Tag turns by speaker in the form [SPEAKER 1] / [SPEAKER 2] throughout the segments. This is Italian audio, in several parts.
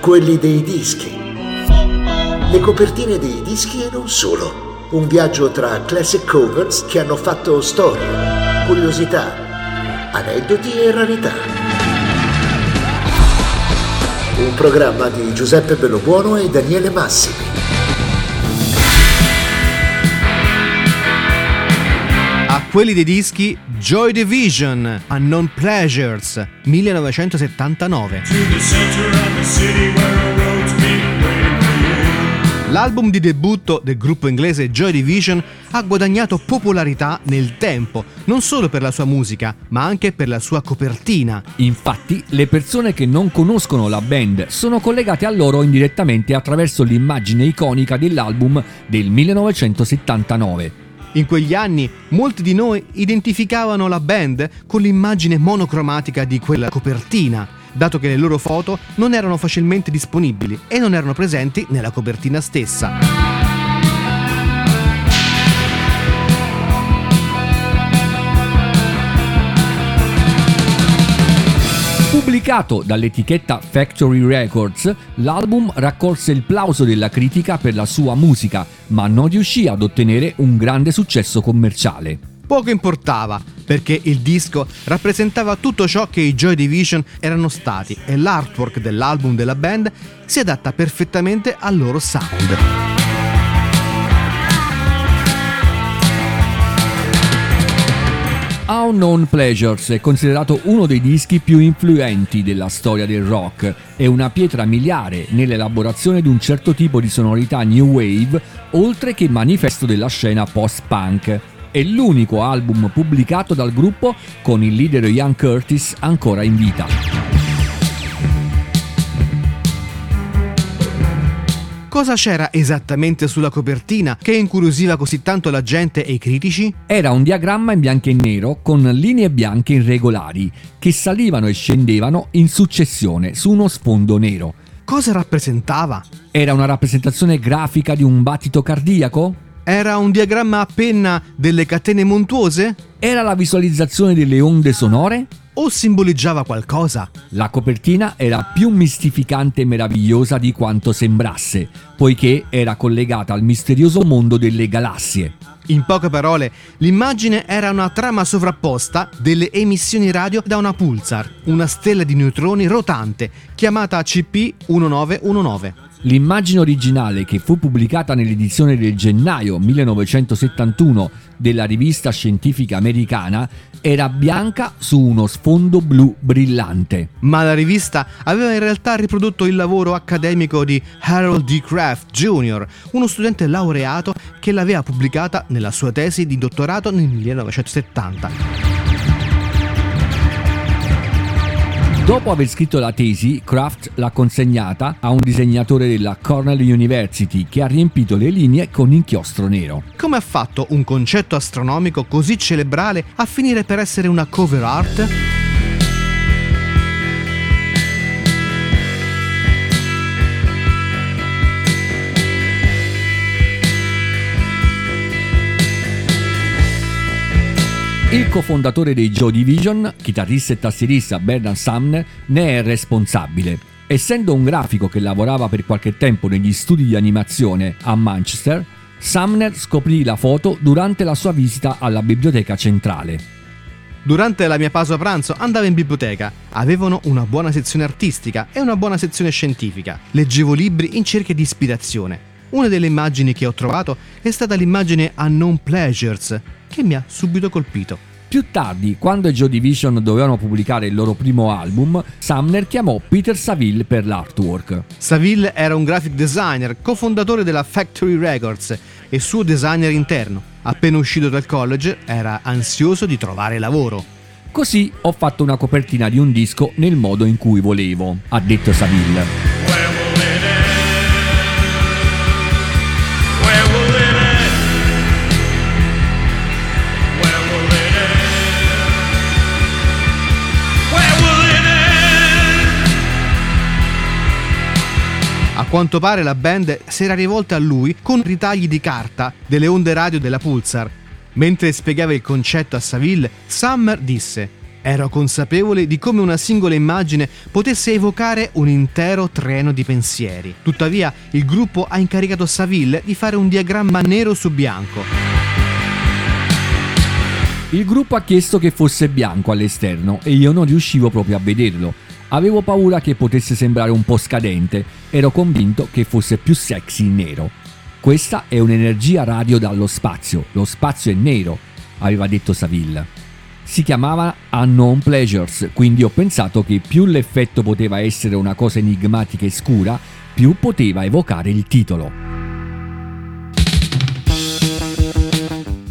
[SPEAKER 1] quelli dei dischi. Le copertine dei dischi e non solo. Un viaggio tra classic covers che hanno fatto storia, curiosità, aneddoti e rarità. Un programma di Giuseppe Bellobuono e Daniele Massimi.
[SPEAKER 2] A quelli dei dischi Joy Division, Unknown Pleasures, 1979. L'album di debutto del gruppo inglese Joy Division ha guadagnato popolarità nel tempo, non solo per la sua musica, ma anche per la sua copertina.
[SPEAKER 3] Infatti, le persone che non conoscono la band sono collegate a loro indirettamente attraverso l'immagine iconica dell'album del 1979.
[SPEAKER 2] In quegli anni molti di noi identificavano la band con l'immagine monocromatica di quella copertina, dato che le loro foto non erano facilmente disponibili e non erano presenti nella copertina stessa.
[SPEAKER 3] Pubblicato dall'etichetta Factory Records, l'album raccolse il plauso della critica per la sua musica, ma non riuscì ad ottenere un grande successo commerciale.
[SPEAKER 2] Poco importava, perché il disco rappresentava tutto ciò che i Joy Division erano stati e l'artwork dell'album della band si adatta perfettamente al loro sound.
[SPEAKER 3] Unknown Pleasures è considerato uno dei dischi più influenti della storia del rock e una pietra miliare nell'elaborazione di un certo tipo di sonorità new wave, oltre che manifesto della scena post-punk. È l'unico album pubblicato dal gruppo con il leader Ian Curtis ancora in vita.
[SPEAKER 2] Cosa c'era esattamente sulla copertina che incuriosiva così tanto la gente e i critici?
[SPEAKER 3] Era un diagramma in bianco e nero con linee bianche irregolari che salivano e scendevano in successione su uno sfondo nero.
[SPEAKER 2] Cosa rappresentava?
[SPEAKER 3] Era una rappresentazione grafica di un battito cardiaco?
[SPEAKER 2] Era un diagramma a penna delle catene montuose?
[SPEAKER 3] Era la visualizzazione delle onde sonore?
[SPEAKER 2] O simboleggiava qualcosa?
[SPEAKER 3] La copertina era più mistificante e meravigliosa di quanto sembrasse, poiché era collegata al misterioso mondo delle galassie.
[SPEAKER 2] In poche parole, l'immagine era una trama sovrapposta delle emissioni radio da una pulsar, una stella di neutroni rotante, chiamata CP1919.
[SPEAKER 3] L'immagine originale che fu pubblicata nell'edizione del gennaio 1971 della rivista scientifica americana era bianca su uno sfondo blu brillante.
[SPEAKER 2] Ma la rivista aveva in realtà riprodotto il lavoro accademico di Harold D. Kraft Jr., uno studente laureato che l'aveva pubblicata nella sua tesi di dottorato nel 1970.
[SPEAKER 3] Dopo aver scritto la tesi, Kraft l'ha consegnata a un disegnatore della Cornell University che ha riempito le linee con inchiostro nero.
[SPEAKER 2] Come ha fatto un concetto astronomico così celebrale a finire per essere una cover art?
[SPEAKER 3] Cofondatore dei Joe Division, chitarrista e tastierista Bernard Sumner, ne è responsabile. Essendo un grafico che lavorava per qualche tempo negli studi di animazione a Manchester, Sumner scoprì la foto durante la sua visita alla biblioteca centrale.
[SPEAKER 2] Durante la mia pausa pranzo andavo in biblioteca. Avevano una buona sezione artistica e una buona sezione scientifica. Leggevo libri in cerca di ispirazione. Una delle immagini che ho trovato è stata l'immagine Unknown Pleasures, che mi ha subito colpito.
[SPEAKER 3] Più tardi, quando i Joe Division dovevano pubblicare il loro primo album, Sumner chiamò Peter Saville per l'artwork.
[SPEAKER 2] Saville era un graphic designer, cofondatore della Factory Records e suo designer interno. Appena uscito dal college, era ansioso di trovare lavoro.
[SPEAKER 3] Così ho fatto una copertina di un disco nel modo in cui volevo, ha detto Saville.
[SPEAKER 2] Quanto pare la band si era rivolta a lui con ritagli di carta delle onde radio della Pulsar. Mentre spiegava il concetto a Saville, Summer disse Ero consapevole di come una singola immagine potesse evocare un intero treno di pensieri. Tuttavia, il gruppo ha incaricato Saville di fare un diagramma nero su bianco.
[SPEAKER 3] Il gruppo ha chiesto che fosse bianco all'esterno e io non riuscivo proprio a vederlo. Avevo paura che potesse sembrare un po' scadente, ero convinto che fosse più sexy in nero. Questa è un'energia radio dallo spazio, lo spazio è nero, aveva detto Saville si chiamava Unknown Pleasures, quindi ho pensato che più l'effetto poteva essere una cosa enigmatica e scura, più poteva evocare il titolo.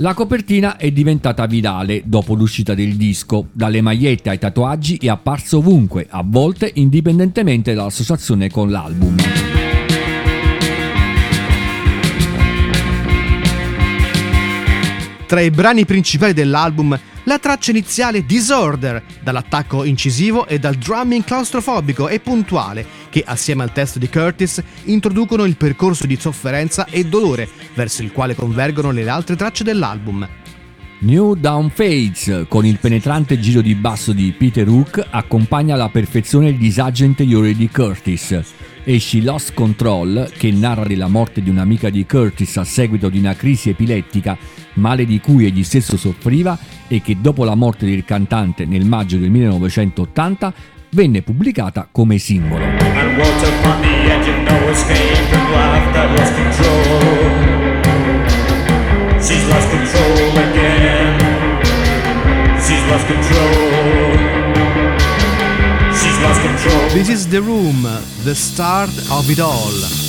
[SPEAKER 3] La copertina è diventata virale dopo l'uscita del disco, dalle magliette ai tatuaggi è apparso ovunque, a volte indipendentemente dall'associazione con l'album.
[SPEAKER 2] Tra i brani principali dell'album la traccia iniziale Disorder, dall'attacco incisivo e dal drumming claustrofobico e puntuale, che assieme al testo di Curtis introducono il percorso di sofferenza e dolore verso il quale convergono le altre tracce dell'album.
[SPEAKER 3] New Down Fades, con il penetrante giro di basso di Peter Hook, accompagna alla perfezione il disagio interiore di Curtis e She Lost Control, che narra della morte di un'amica di Curtis a seguito di una crisi epilettica, male di cui egli stesso soffriva e che dopo la morte del cantante nel maggio del 1980 venne pubblicata come singolo. She's lost control again. She's lost control.
[SPEAKER 2] This is the room, the start of it all.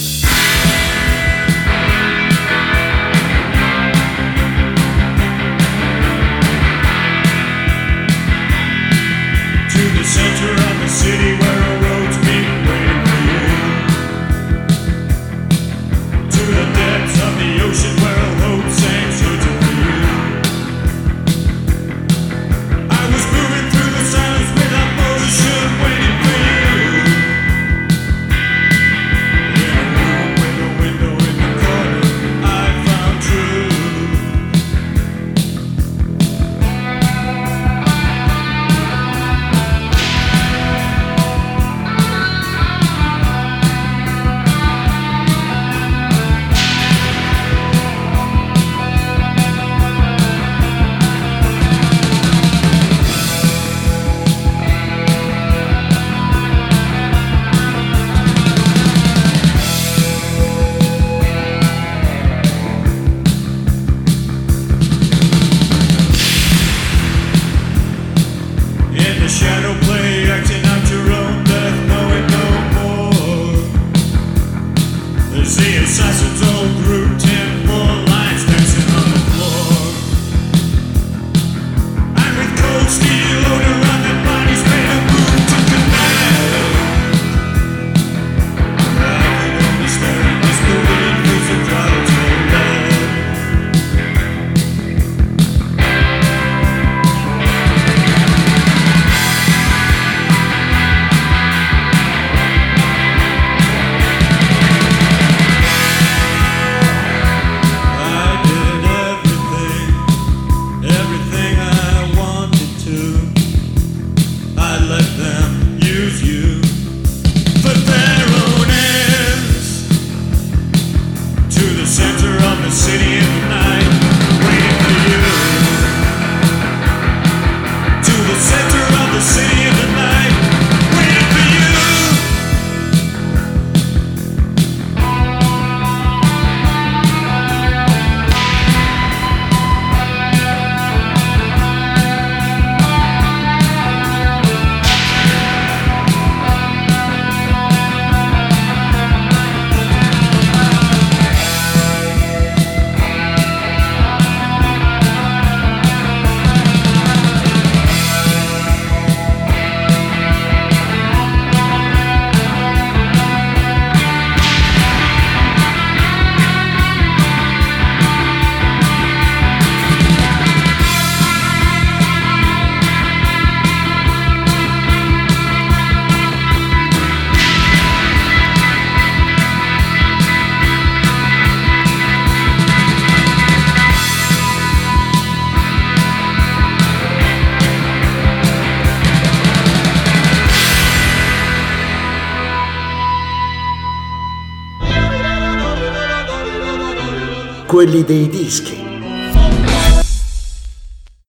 [SPEAKER 1] Quelli dei dischi.